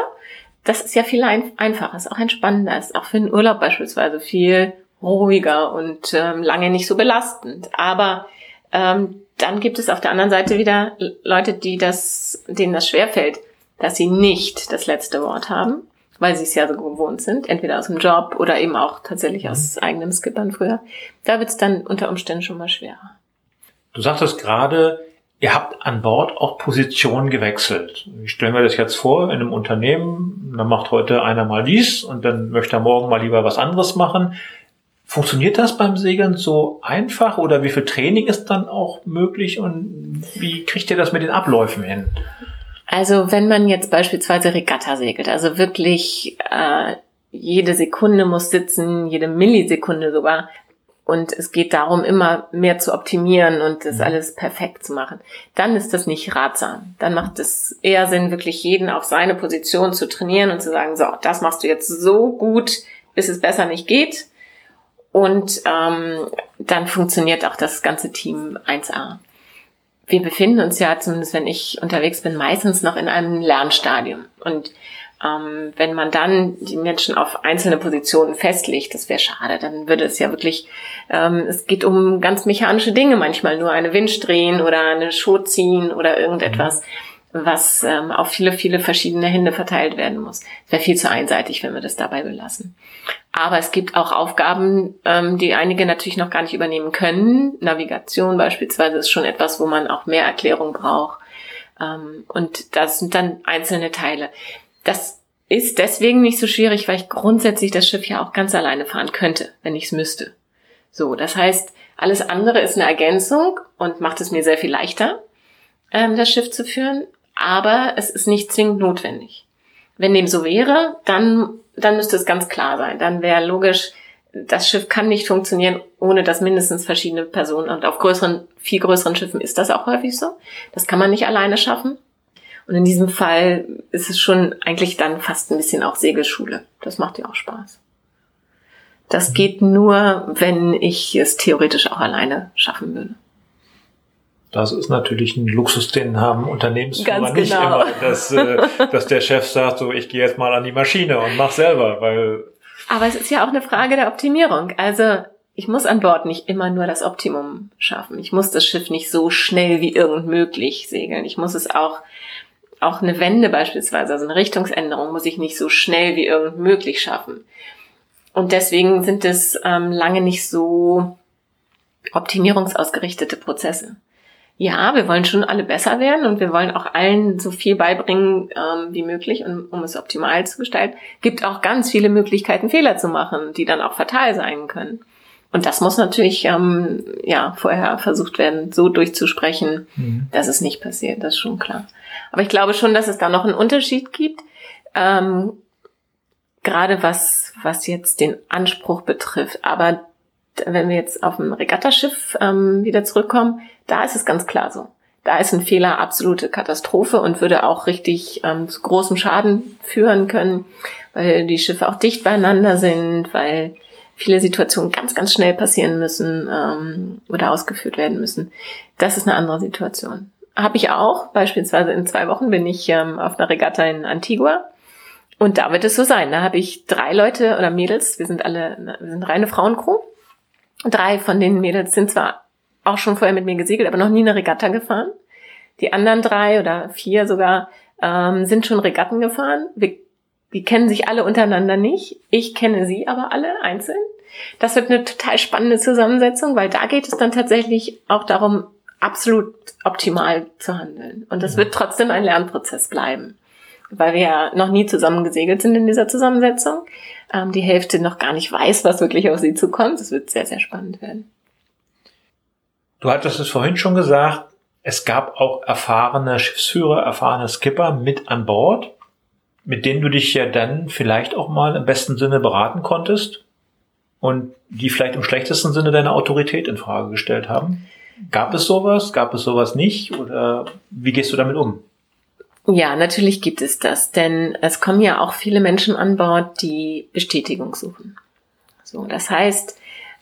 Das ist ja viel ein einfacher, ist auch entspannender, ist auch für den Urlaub beispielsweise viel ruhiger und ähm, lange nicht so belastend. Aber ähm, dann gibt es auf der anderen Seite wieder Leute, die das, denen das schwerfällt dass sie nicht das letzte Wort haben, weil sie es ja so gewohnt sind, entweder aus dem Job oder eben auch tatsächlich mhm. aus eigenem Skippern früher. Da wird es dann unter Umständen schon mal schwerer. Du sagtest gerade, ihr habt an Bord auch Positionen gewechselt. Ich stelle mir das jetzt vor, in einem Unternehmen, da macht heute einer mal dies und dann möchte er morgen mal lieber was anderes machen. Funktioniert das beim Segeln so einfach oder wie viel Training ist dann auch möglich und wie kriegt ihr das mit den Abläufen hin? Also wenn man jetzt beispielsweise Regatta segelt, also wirklich äh, jede Sekunde muss sitzen, jede Millisekunde sogar. Und es geht darum, immer mehr zu optimieren und das mhm. alles perfekt zu machen. Dann ist das nicht ratsam. Dann macht es eher Sinn, wirklich jeden auf seine Position zu trainieren und zu sagen, so, das machst du jetzt so gut, bis es besser nicht geht. Und ähm, dann funktioniert auch das ganze Team 1A wir befinden uns ja, zumindest wenn ich unterwegs bin, meistens noch in einem Lernstadium. Und Ähm, wenn man dann die Menschen auf einzelne Positionen festlegt, das wäre schade. Dann würde es ja wirklich, ähm, es geht um ganz mechanische Dinge manchmal, nur eine Winch drehen oder eine Schuh ziehen oder irgendetwas, was ähm, auf viele, viele verschiedene Hände verteilt werden muss. Es wäre viel zu einseitig, wenn wir das dabei belassen. Aber es gibt auch Aufgaben, ähm, die einige natürlich noch gar nicht übernehmen können. Navigation beispielsweise ist schon etwas, wo man auch mehr Erklärung braucht. Ähm, und das sind dann einzelne Teile. Das ist deswegen nicht so schwierig, weil ich grundsätzlich das Schiff ja auch ganz alleine fahren könnte, wenn ich es müsste. So, das heißt, alles andere ist eine Ergänzung und macht es mir sehr viel leichter, ähm, das Schiff zu führen, aber es ist nicht zwingend notwendig. Wenn dem so wäre, dann, dann müsste es ganz klar sein. Dann wäre logisch, das Schiff kann nicht funktionieren, ohne dass mindestens verschiedene Personen, und auf größeren, viel größeren Schiffen ist das auch häufig so. Das kann man nicht alleine schaffen. Und in diesem Fall ist es schon eigentlich dann fast ein bisschen auch Segelschule. Das macht ja auch Spaß. Das geht nur, wenn ich es theoretisch auch alleine schaffen würde. Das ist natürlich ein Luxus, den haben Unternehmensführer Ganz nicht genau. immer, dass, äh, dass der Chef sagt, so ich gehe jetzt mal an die Maschine und mach selber, weil. Aber es ist ja auch eine Frage der Optimierung. Also ich muss an Bord nicht immer nur das Optimum schaffen. Ich muss das Schiff nicht so schnell wie irgend möglich segeln. Ich muss es auch auch eine Wende beispielsweise, also eine Richtungsänderung, muss ich nicht so schnell wie irgend möglich schaffen. Und deswegen sind es ähm, lange nicht so optimierungsausgerichtete Prozesse. Ja, wir wollen schon alle besser werden und wir wollen auch allen so viel beibringen ähm, wie möglich, um, um es optimal zu gestalten. Gibt auch ganz viele Möglichkeiten, Fehler zu machen, die dann auch fatal sein können. Und das muss natürlich ähm, ja vorher versucht werden, so durchzusprechen, mhm. dass es nicht passiert. Das ist schon klar. Aber ich glaube schon, dass es da noch einen Unterschied gibt. Ähm, gerade was, was jetzt den Anspruch betrifft. Aber wenn wir jetzt auf ein Regattaschiff ähm, wieder zurückkommen, da ist es ganz klar so. Da ist ein Fehler absolute Katastrophe und würde auch richtig ähm, zu großem Schaden führen können, weil die Schiffe auch dicht beieinander sind, weil viele Situationen ganz, ganz schnell passieren müssen ähm, oder ausgeführt werden müssen. Das ist eine andere Situation. Habe ich auch. Beispielsweise in zwei Wochen bin ich ähm, auf einer Regatta in Antigua. Und da wird es so sein. Da habe ich drei Leute oder Mädels, wir sind alle, wir sind reine Frauencrew. Drei von den Mädels sind zwar auch schon vorher mit mir gesegelt, aber noch nie eine Regatta gefahren. Die anderen drei oder vier sogar ähm, sind schon Regatten gefahren. Wir, die kennen sich alle untereinander nicht. Ich kenne sie aber alle einzeln. Das wird eine total spannende Zusammensetzung, weil da geht es dann tatsächlich auch darum, absolut optimal zu handeln. Und das ja. wird trotzdem ein Lernprozess bleiben, weil wir ja noch nie zusammen gesegelt sind in dieser Zusammensetzung. Ähm, die Hälfte noch gar nicht weiß, was wirklich auf sie zukommt. Das wird sehr, sehr spannend werden. Du hattest es vorhin schon gesagt, es gab auch erfahrene Schiffsführer, erfahrene Skipper mit an Bord, mit denen du dich ja dann vielleicht auch mal im besten Sinne beraten konntest und die vielleicht im schlechtesten Sinne deine Autorität in Frage gestellt haben. Gab es sowas? Gab es sowas nicht? Oder wie gehst du damit um? Ja, natürlich gibt es das, denn es kommen ja auch viele Menschen an Bord, die Bestätigung suchen. So, das heißt,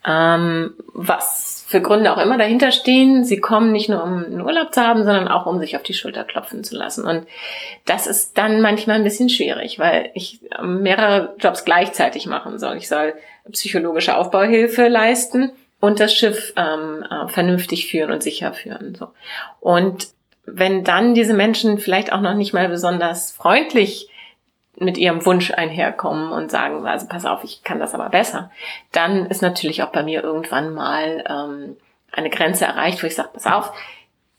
ähm, was für Gründe auch immer dahinter stehen, sie kommen nicht nur um einen Urlaub zu haben, sondern auch um sich auf die Schulter klopfen zu lassen. Und das ist dann manchmal ein bisschen schwierig, weil ich mehrere Jobs gleichzeitig machen soll. Ich soll psychologische Aufbauhilfe leisten und das Schiff ähm, äh, vernünftig führen und sicher führen. So. Und wenn dann diese Menschen vielleicht auch noch nicht mal besonders freundlich mit ihrem Wunsch einherkommen und sagen, also pass auf, ich kann das aber besser, dann ist natürlich auch bei mir irgendwann mal ähm, eine Grenze erreicht, wo ich sage, pass auf,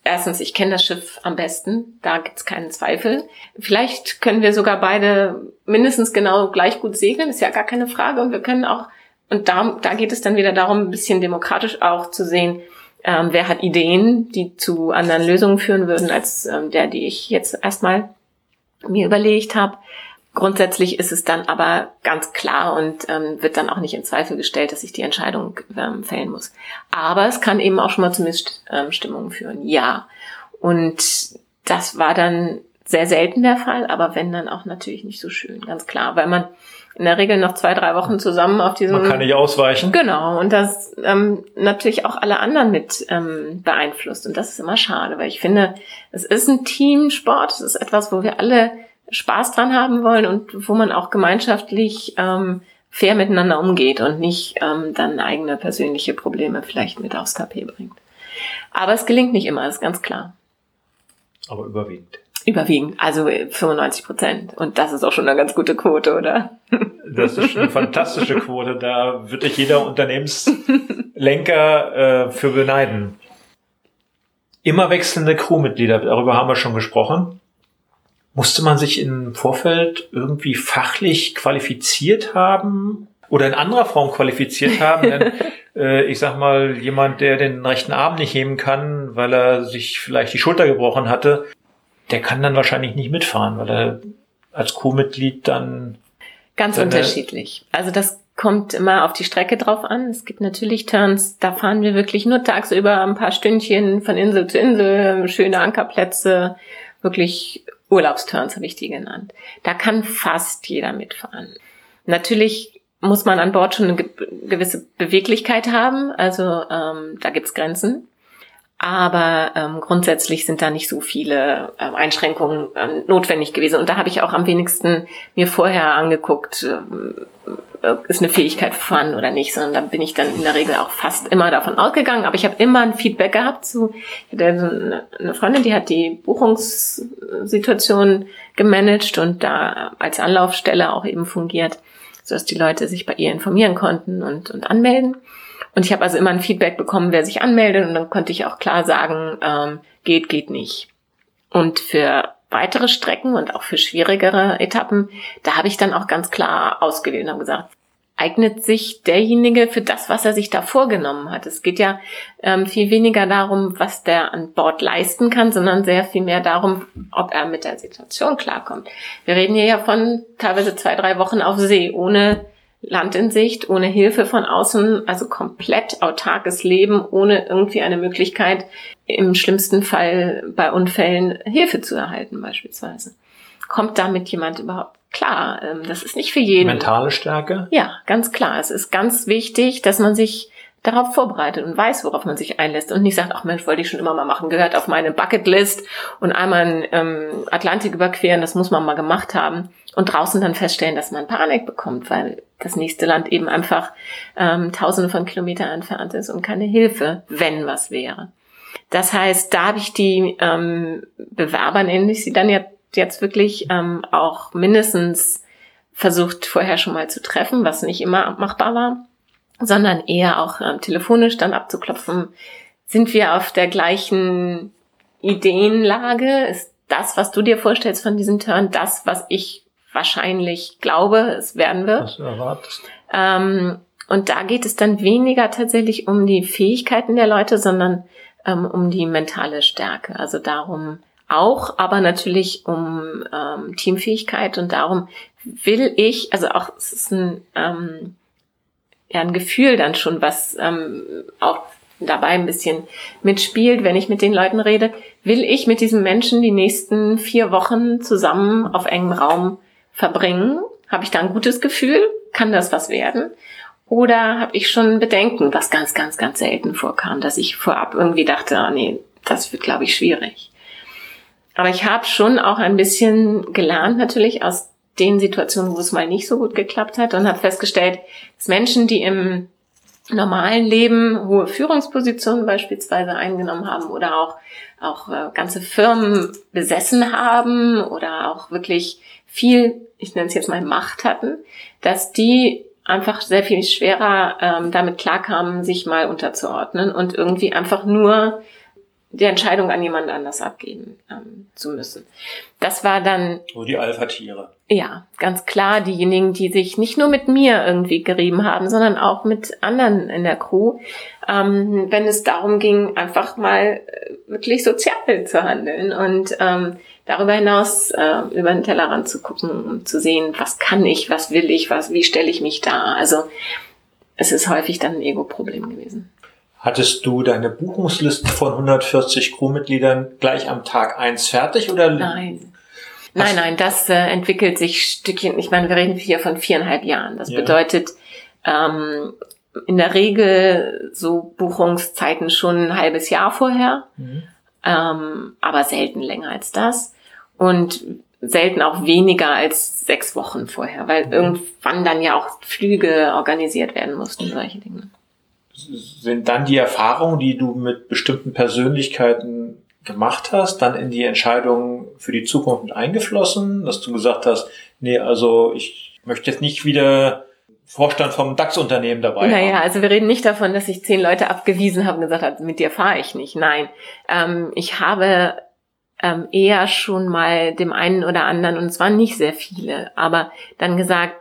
erstens, ich kenne das Schiff am besten, da gibt's keinen Zweifel. Vielleicht können wir sogar beide mindestens genau gleich gut segeln, ist ja gar keine Frage. Und wir können auch und da, da geht es dann wieder darum, ein bisschen demokratisch auch zu sehen, ähm, wer hat Ideen, die zu anderen Lösungen führen würden, als ähm, der, die ich jetzt erstmal mir überlegt habe. Grundsätzlich ist es dann aber ganz klar und ähm, wird dann auch nicht in Zweifel gestellt, dass ich die Entscheidung ähm, fällen muss. Aber es kann eben auch schon mal zu Missstimmungen führen. Ja. Und das war dann sehr selten der Fall, aber wenn dann auch natürlich nicht so schön, ganz klar, weil man in der Regel noch zwei, drei Wochen zusammen auf diesem. Man kann nicht ausweichen. Genau. Und das ähm, natürlich auch alle anderen mit ähm, beeinflusst. Und das ist immer schade, weil ich finde, es ist ein Teamsport. Es ist etwas, wo wir alle Spaß dran haben wollen und wo man auch gemeinschaftlich ähm, fair miteinander umgeht und nicht ähm, dann eigene persönliche Probleme vielleicht mit aufs Tapet bringt. Aber es gelingt nicht immer, ist ganz klar. Aber überwiegend. Überwiegend, also 95 Prozent. Und das ist auch schon eine ganz gute Quote, oder? Das ist eine fantastische Quote. Da würde ich jeder Unternehmenslenker äh, für beneiden. Immer wechselnde Crewmitglieder, darüber haben wir schon gesprochen. Musste man sich im Vorfeld irgendwie fachlich qualifiziert haben oder in anderer Form qualifiziert haben? Denn, äh, ich sag mal, jemand, der den rechten Arm nicht heben kann, weil er sich vielleicht die Schulter gebrochen hatte, der kann dann wahrscheinlich nicht mitfahren, weil er als Crewmitglied dann Ganz unterschiedlich. Also das kommt immer auf die Strecke drauf an. Es gibt natürlich Turns, da fahren wir wirklich nur tagsüber ein paar Stündchen von Insel zu Insel, schöne Ankerplätze, wirklich Urlaubsturns habe ich die genannt. Da kann fast jeder mitfahren. Natürlich muss man an Bord schon eine gewisse Beweglichkeit haben, also ähm, da gibt's Grenzen. Aber ähm, grundsätzlich sind da nicht so viele ähm, Einschränkungen ähm, notwendig gewesen. Und da habe ich auch am wenigsten mir vorher angeguckt, ähm, äh, ist eine Fähigkeit vorhanden oder nicht, sondern da bin ich dann in der Regel auch fast immer davon ausgegangen. Aber ich habe immer ein Feedback gehabt zu ich hatte eine Freundin, die hat die Buchungssituation gemanagt und da als Anlaufstelle auch eben fungiert, sodass die Leute sich bei ihr informieren konnten und, und anmelden. Und ich habe also immer ein Feedback bekommen, wer sich anmeldet und dann konnte ich auch klar sagen, ähm, geht, geht nicht. Und für weitere Strecken und auch für schwierigere Etappen, da habe ich dann auch ganz klar ausgewählt und habe gesagt, eignet sich derjenige für das, was er sich da vorgenommen hat. Es geht ja ähm, viel weniger darum, was der an Bord leisten kann, sondern sehr viel mehr darum, ob er mit der Situation klarkommt. Wir reden hier ja von teilweise zwei, drei Wochen auf See, ohne Land in Sicht, ohne Hilfe von außen, also komplett autarkes Leben, ohne irgendwie eine Möglichkeit, im schlimmsten Fall bei Unfällen Hilfe zu erhalten beispielsweise. Kommt damit jemand überhaupt klar? Ähm, das ist nicht für jeden. Mentale Stärke? Ja, ganz klar. Es ist ganz wichtig, dass man sich darauf vorbereitet und weiß, worauf man sich einlässt und nicht sagt, ach Mensch, wollte ich schon immer mal machen, gehört auf meine Bucketlist und einmal ähm, Atlantik überqueren, das muss man mal gemacht haben und draußen dann feststellen, dass man Panik bekommt, weil das nächste Land eben einfach ähm, tausende von Kilometern entfernt ist und keine Hilfe, wenn was wäre. Das heißt, da habe ich die ähm, Bewerber, nenne ich sie dann jetzt, jetzt wirklich ähm, auch mindestens versucht vorher schon mal zu treffen, was nicht immer machbar war, sondern eher auch ähm, telefonisch dann abzuklopfen, sind wir auf der gleichen Ideenlage? Ist das, was du dir vorstellst von diesem Turn, das, was ich wahrscheinlich glaube, es werden wird. Was du erwartest. Ähm, und da geht es dann weniger tatsächlich um die Fähigkeiten der Leute, sondern ähm, um die mentale Stärke. Also darum auch, aber natürlich um ähm, Teamfähigkeit und darum will ich, also auch es ist ein, ähm, ja, ein Gefühl dann schon, was ähm, auch dabei ein bisschen mitspielt, wenn ich mit den Leuten rede, will ich mit diesen Menschen die nächsten vier Wochen zusammen auf engem Raum verbringen? Habe ich da ein gutes Gefühl? Kann das was werden? Oder habe ich schon Bedenken, was ganz, ganz, ganz selten vorkam, dass ich vorab irgendwie dachte, ah, nee, das wird, glaube ich, schwierig. Aber ich habe schon auch ein bisschen gelernt, natürlich aus den Situationen, wo es mal nicht so gut geklappt hat und habe festgestellt, dass Menschen, die im normalen Leben hohe Führungspositionen beispielsweise eingenommen haben oder auch, auch äh, ganze Firmen besessen haben oder auch wirklich viel, ich nenne es jetzt mal Macht hatten, dass die einfach sehr viel schwerer ähm, damit klarkamen, sich mal unterzuordnen und irgendwie einfach nur die Entscheidung an jemand anders abgeben ähm, zu müssen. Das war dann. So die Alpha-Tiere. Ja, ganz klar diejenigen, die sich nicht nur mit mir irgendwie gerieben haben, sondern auch mit anderen in der Crew, ähm, wenn es darum ging, einfach mal äh, wirklich sozial zu handeln und ähm, darüber hinaus äh, über den Tellerrand zu gucken, um zu sehen, was kann ich, was will ich, was, wie stelle ich mich da. Also es ist häufig dann ein Ego-Problem gewesen. Hattest du deine Buchungsliste von 140 Crewmitgliedern gleich am Tag eins fertig oder? Nein. Nein, nein, das äh, entwickelt sich Stückchen. Ich meine, wir reden hier von viereinhalb Jahren. Das ja. bedeutet ähm, in der Regel so Buchungszeiten schon ein halbes Jahr vorher, mhm. ähm, aber selten länger als das. Und selten auch weniger als sechs Wochen vorher, weil irgendwann dann ja auch Flüge organisiert werden mussten, solche Dinge. Sind dann die Erfahrungen, die du mit bestimmten Persönlichkeiten gemacht hast, dann in die Entscheidung für die Zukunft eingeflossen, dass du gesagt hast, nee, also ich möchte jetzt nicht wieder Vorstand vom DAX-Unternehmen dabei Naja, also wir reden nicht davon, dass ich zehn Leute abgewiesen habe und gesagt habe, mit dir fahre ich nicht. Nein, ähm, ich habe ähm, eher schon mal dem einen oder anderen, und es waren nicht sehr viele, aber dann gesagt,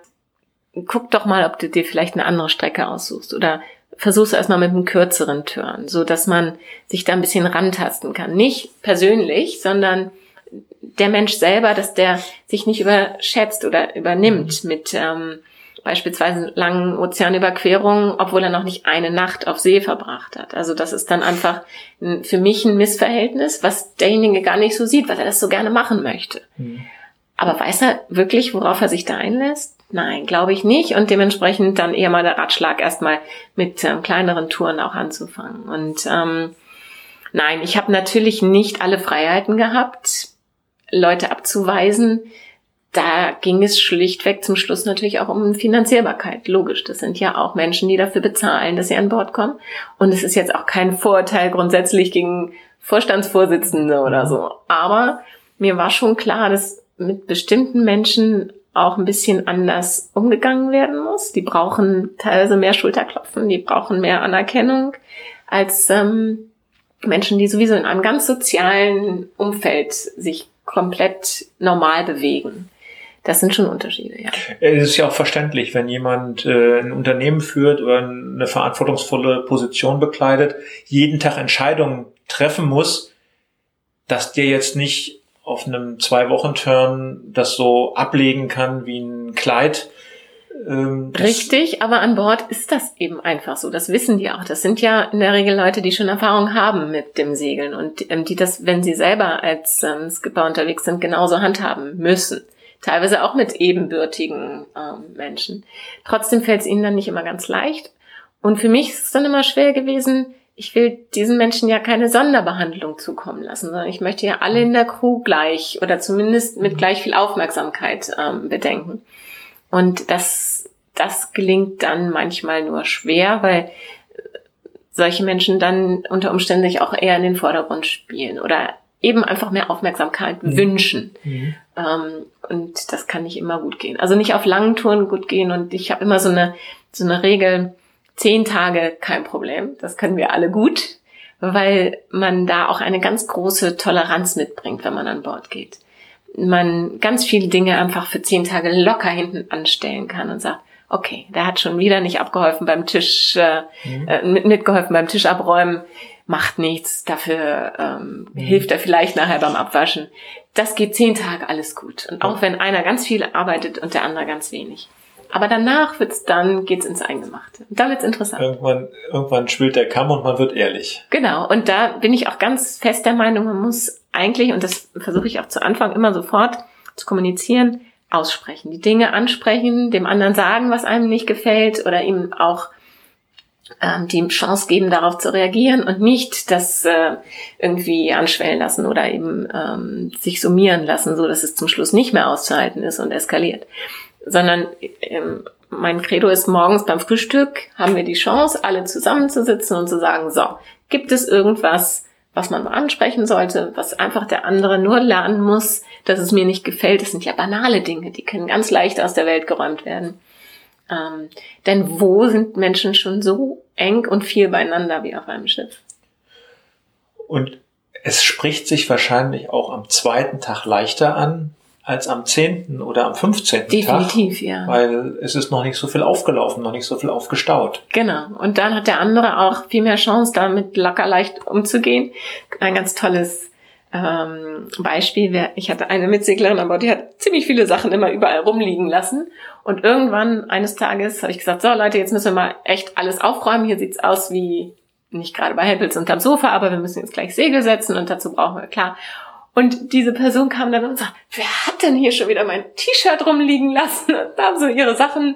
guck doch mal, ob du dir vielleicht eine andere Strecke aussuchst oder versuch's erstmal mit einem kürzeren Turn, so dass man sich da ein bisschen rantasten kann. Nicht persönlich, sondern der Mensch selber, dass der sich nicht überschätzt oder übernimmt mit ähm, beispielsweise langen Ozeanüberquerungen, obwohl er noch nicht eine Nacht auf See verbracht hat. Also das ist dann einfach für mich ein Missverhältnis, was derjenige gar nicht so sieht, weil er das so gerne machen möchte. Mhm. Aber weiß er wirklich, worauf er sich da einlässt? Nein, glaube ich nicht. Und dementsprechend dann eher mal der Ratschlag, erstmal mit ähm, kleineren Touren auch anzufangen. Und ähm, nein, ich habe natürlich nicht alle Freiheiten gehabt, Leute abzuweisen, da ging es schlichtweg zum Schluss natürlich auch um Finanzierbarkeit. Logisch, das sind ja auch Menschen, die dafür bezahlen, dass sie an Bord kommen. Und es ist jetzt auch kein Vorurteil grundsätzlich gegen Vorstandsvorsitzende oder so. Aber mir war schon klar, dass mit bestimmten Menschen auch ein bisschen anders umgegangen werden muss. Die brauchen teilweise mehr Schulterklopfen, die brauchen mehr Anerkennung als ähm, Menschen, die sowieso in einem ganz sozialen Umfeld sich komplett normal bewegen. Das sind schon Unterschiede, ja. Es ist ja auch verständlich, wenn jemand äh, ein Unternehmen führt oder eine verantwortungsvolle Position bekleidet, jeden Tag Entscheidungen treffen muss, dass der jetzt nicht auf einem Zwei-Wochen-Turn das so ablegen kann wie ein Kleid. Ähm, Richtig, aber an Bord ist das eben einfach so. Das wissen die auch. Das sind ja in der Regel Leute, die schon Erfahrung haben mit dem Segeln und ähm, die das, wenn sie selber als ähm, Skipper unterwegs sind, genauso handhaben müssen teilweise auch mit ebenbürtigen ähm, Menschen. Trotzdem fällt es ihnen dann nicht immer ganz leicht. Und für mich ist es dann immer schwer gewesen, ich will diesen Menschen ja keine Sonderbehandlung zukommen lassen, sondern ich möchte ja alle in der Crew gleich oder zumindest mit gleich viel Aufmerksamkeit ähm, bedenken. Und das, das gelingt dann manchmal nur schwer, weil solche Menschen dann unter Umständen sich auch eher in den Vordergrund spielen oder eben einfach mehr Aufmerksamkeit mhm. wünschen. Mhm. Ähm, und das kann nicht immer gut gehen. Also nicht auf langen Touren gut gehen. Und ich habe immer so eine, so eine Regel, zehn Tage kein Problem. Das können wir alle gut, weil man da auch eine ganz große Toleranz mitbringt, wenn man an Bord geht. Man ganz viele Dinge einfach für zehn Tage locker hinten anstellen kann und sagt, okay, der hat schon wieder nicht abgeholfen beim Tisch, äh, mhm. äh, mitgeholfen beim Tisch abräumen macht nichts, dafür ähm, mhm. hilft er vielleicht nachher beim Abwaschen. Das geht zehn Tage alles gut. Und auch wenn einer ganz viel arbeitet und der andere ganz wenig. Aber danach wird's dann, geht's ins Eingemachte. Und da wird's interessant. Irgendwann, irgendwann schwillt der Kamm und man wird ehrlich. Genau. Und da bin ich auch ganz fest der Meinung, man muss eigentlich, und das versuche ich auch zu Anfang immer sofort zu kommunizieren, aussprechen. Die Dinge ansprechen, dem anderen sagen, was einem nicht gefällt oder ihm auch ähm, die Chance geben, darauf zu reagieren und nicht das äh, irgendwie anschwellen lassen oder eben ähm, sich summieren lassen, so dass es zum Schluss nicht mehr auszuhalten ist und eskaliert. Sondern ähm, mein Credo ist morgens beim Frühstück haben wir die Chance, alle zusammenzusitzen und zu sagen, so, gibt es irgendwas, was man mal ansprechen sollte, was einfach der andere nur lernen muss, dass es mir nicht gefällt. Das sind ja banale Dinge, die können ganz leicht aus der Welt geräumt werden. Ähm, denn wo sind Menschen schon so eng und viel beieinander wie auf einem Schiff? Und es spricht sich wahrscheinlich auch am zweiten Tag leichter an als am zehnten oder am fünfzehnten Tag. Definitiv, ja. Weil es ist noch nicht so viel aufgelaufen, noch nicht so viel aufgestaut. Genau. Und dann hat der andere auch viel mehr Chance, damit locker leicht umzugehen. Ein ganz tolles ähm, Beispiel, ich hatte eine Mitseglerin aber die hat ziemlich viele Sachen immer überall rumliegen lassen. Und irgendwann eines Tages habe ich gesagt, so Leute, jetzt müssen wir mal echt alles aufräumen. Hier sieht's aus wie nicht gerade bei Hempels unterm Sofa, aber wir müssen jetzt gleich Segel setzen und dazu brauchen wir klar. Und diese Person kam dann und sagt, wer hat denn hier schon wieder mein T-Shirt rumliegen lassen? Und nahm so ihre Sachen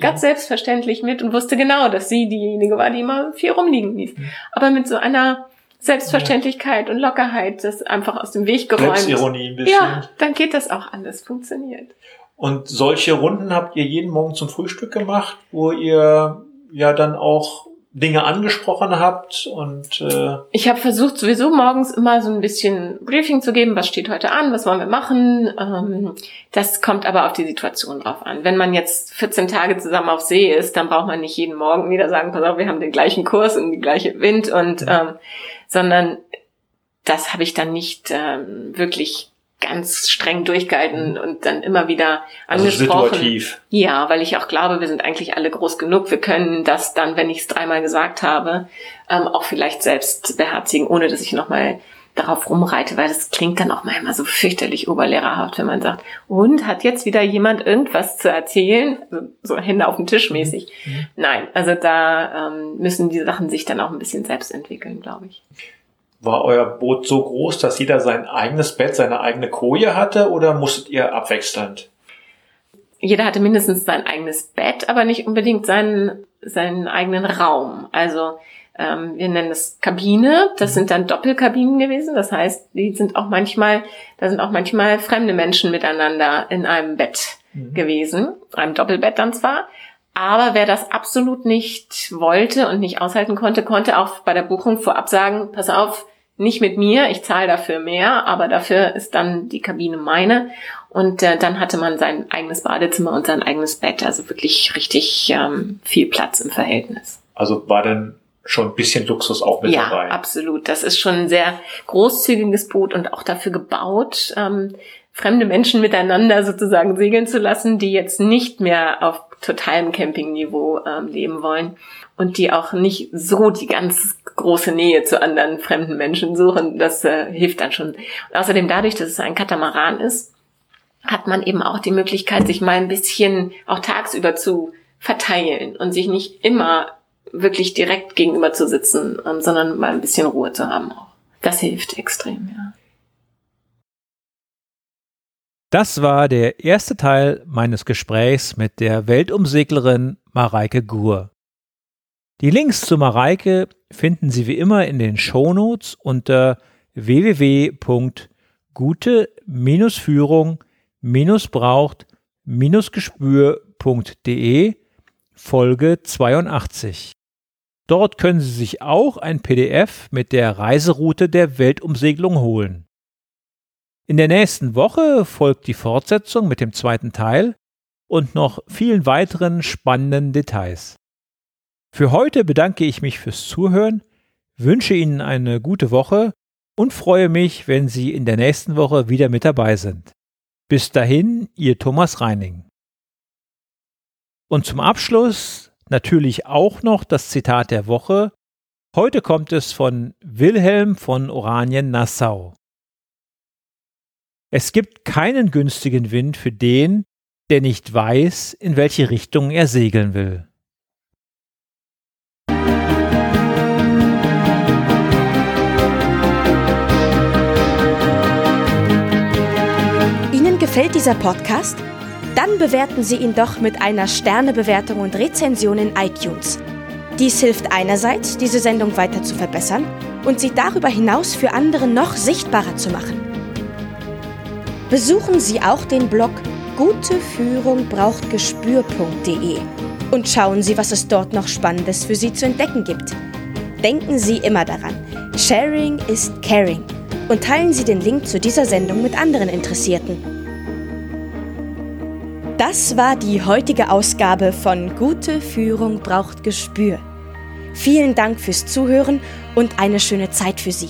ganz selbstverständlich mit und wusste genau, dass sie diejenige war, die immer viel rumliegen ließ. Aber mit so einer Selbstverständlichkeit ja. und Lockerheit, das einfach aus dem Weg geräumt. Selbstironie ein bisschen. Ja, dann geht das auch alles, funktioniert. Und solche Runden habt ihr jeden Morgen zum Frühstück gemacht, wo ihr ja dann auch Dinge angesprochen habt und äh ich habe versucht sowieso morgens immer so ein bisschen Briefing zu geben, was steht heute an, was wollen wir machen. Ähm, das kommt aber auf die Situation drauf an. Wenn man jetzt 14 Tage zusammen auf See ist, dann braucht man nicht jeden Morgen wieder sagen, pass auf, wir haben den gleichen Kurs und die gleiche Wind und ähm, sondern das habe ich dann nicht ähm, wirklich ganz streng durchgehalten und dann immer wieder also angesprochen. Also situativ. Ja, weil ich auch glaube, wir sind eigentlich alle groß genug. Wir können das dann, wenn ich es dreimal gesagt habe, ähm, auch vielleicht selbst beherzigen, ohne dass ich nochmal darauf rumreite, weil das klingt dann auch manchmal so fürchterlich oberlehrerhaft, wenn man sagt, und hat jetzt wieder jemand irgendwas zu erzählen? Also so Hände auf den Tisch mäßig. Mhm. mhm. Nein, also da ähm, müssen die Sachen sich dann auch ein bisschen selbst entwickeln, glaube ich. War euer Boot so groß, dass jeder sein eigenes Bett, seine eigene Koje hatte oder musstet ihr abwechselnd? Jeder hatte mindestens sein eigenes Bett, aber nicht unbedingt seinen, seinen eigenen Raum. Also ähm, wir nennen es Kabine. Das sind dann Doppelkabinen gewesen. Das heißt, die sind auch manchmal, da sind auch manchmal fremde Menschen miteinander in einem Bett mhm. gewesen, einem Doppelbett dann zwar. Aber wer das absolut nicht wollte und nicht aushalten konnte, konnte auch bei der Buchung vorab sagen, pass auf, nicht mit mir, ich zahle dafür mehr, aber dafür ist dann die Kabine meine. Und äh, dann hatte man sein eigenes Badezimmer und sein eigenes Bett, also wirklich richtig ähm, viel Platz im Verhältnis. Also war denn schon ein bisschen Luxus auch mit ja, dabei. Ja, absolut. Das ist schon ein sehr großzügiges Boot und auch dafür gebaut, ähm, fremde Menschen miteinander sozusagen segeln zu lassen, die jetzt nicht mehr auf totalem Campingniveau ähm, leben wollen und die auch nicht so die ganz große Nähe zu anderen fremden Menschen suchen. Das äh, hilft dann schon. Und außerdem dadurch, dass es ein Katamaran ist, hat man eben auch die Möglichkeit, sich mal ein bisschen auch tagsüber zu verteilen und sich nicht immer wirklich direkt gegenüber zu sitzen, ähm, sondern mal ein bisschen Ruhe zu haben auch. Das hilft extrem, ja. Das war der erste Teil meines Gesprächs mit der Weltumseglerin Mareike Gur. Die Links zu Mareike finden Sie wie immer in den Shownotes unter www.gute-führung-braucht-gespür.de Folge 82. Dort können Sie sich auch ein PDF mit der Reiseroute der Weltumsegelung holen. In der nächsten Woche folgt die Fortsetzung mit dem zweiten Teil und noch vielen weiteren spannenden Details. Für heute bedanke ich mich fürs Zuhören, wünsche Ihnen eine gute Woche und freue mich, wenn Sie in der nächsten Woche wieder mit dabei sind. Bis dahin, Ihr Thomas Reining. Und zum Abschluss natürlich auch noch das Zitat der Woche. Heute kommt es von Wilhelm von Oranien-Nassau. Es gibt keinen günstigen Wind für den, der nicht weiß, in welche Richtung er segeln will. Ihnen gefällt dieser Podcast? Dann bewerten Sie ihn doch mit einer Sternebewertung und Rezension in iTunes. Dies hilft einerseits, diese Sendung weiter zu verbessern und sie darüber hinaus für andere noch sichtbarer zu machen. Besuchen Sie auch den Blog guteführungbrauchtgespür.de und schauen Sie, was es dort noch Spannendes für Sie zu entdecken gibt. Denken Sie immer daran, Sharing ist Caring und teilen Sie den Link zu dieser Sendung mit anderen Interessierten. Das war die heutige Ausgabe von Gute Führung braucht Gespür. Vielen Dank fürs Zuhören und eine schöne Zeit für Sie.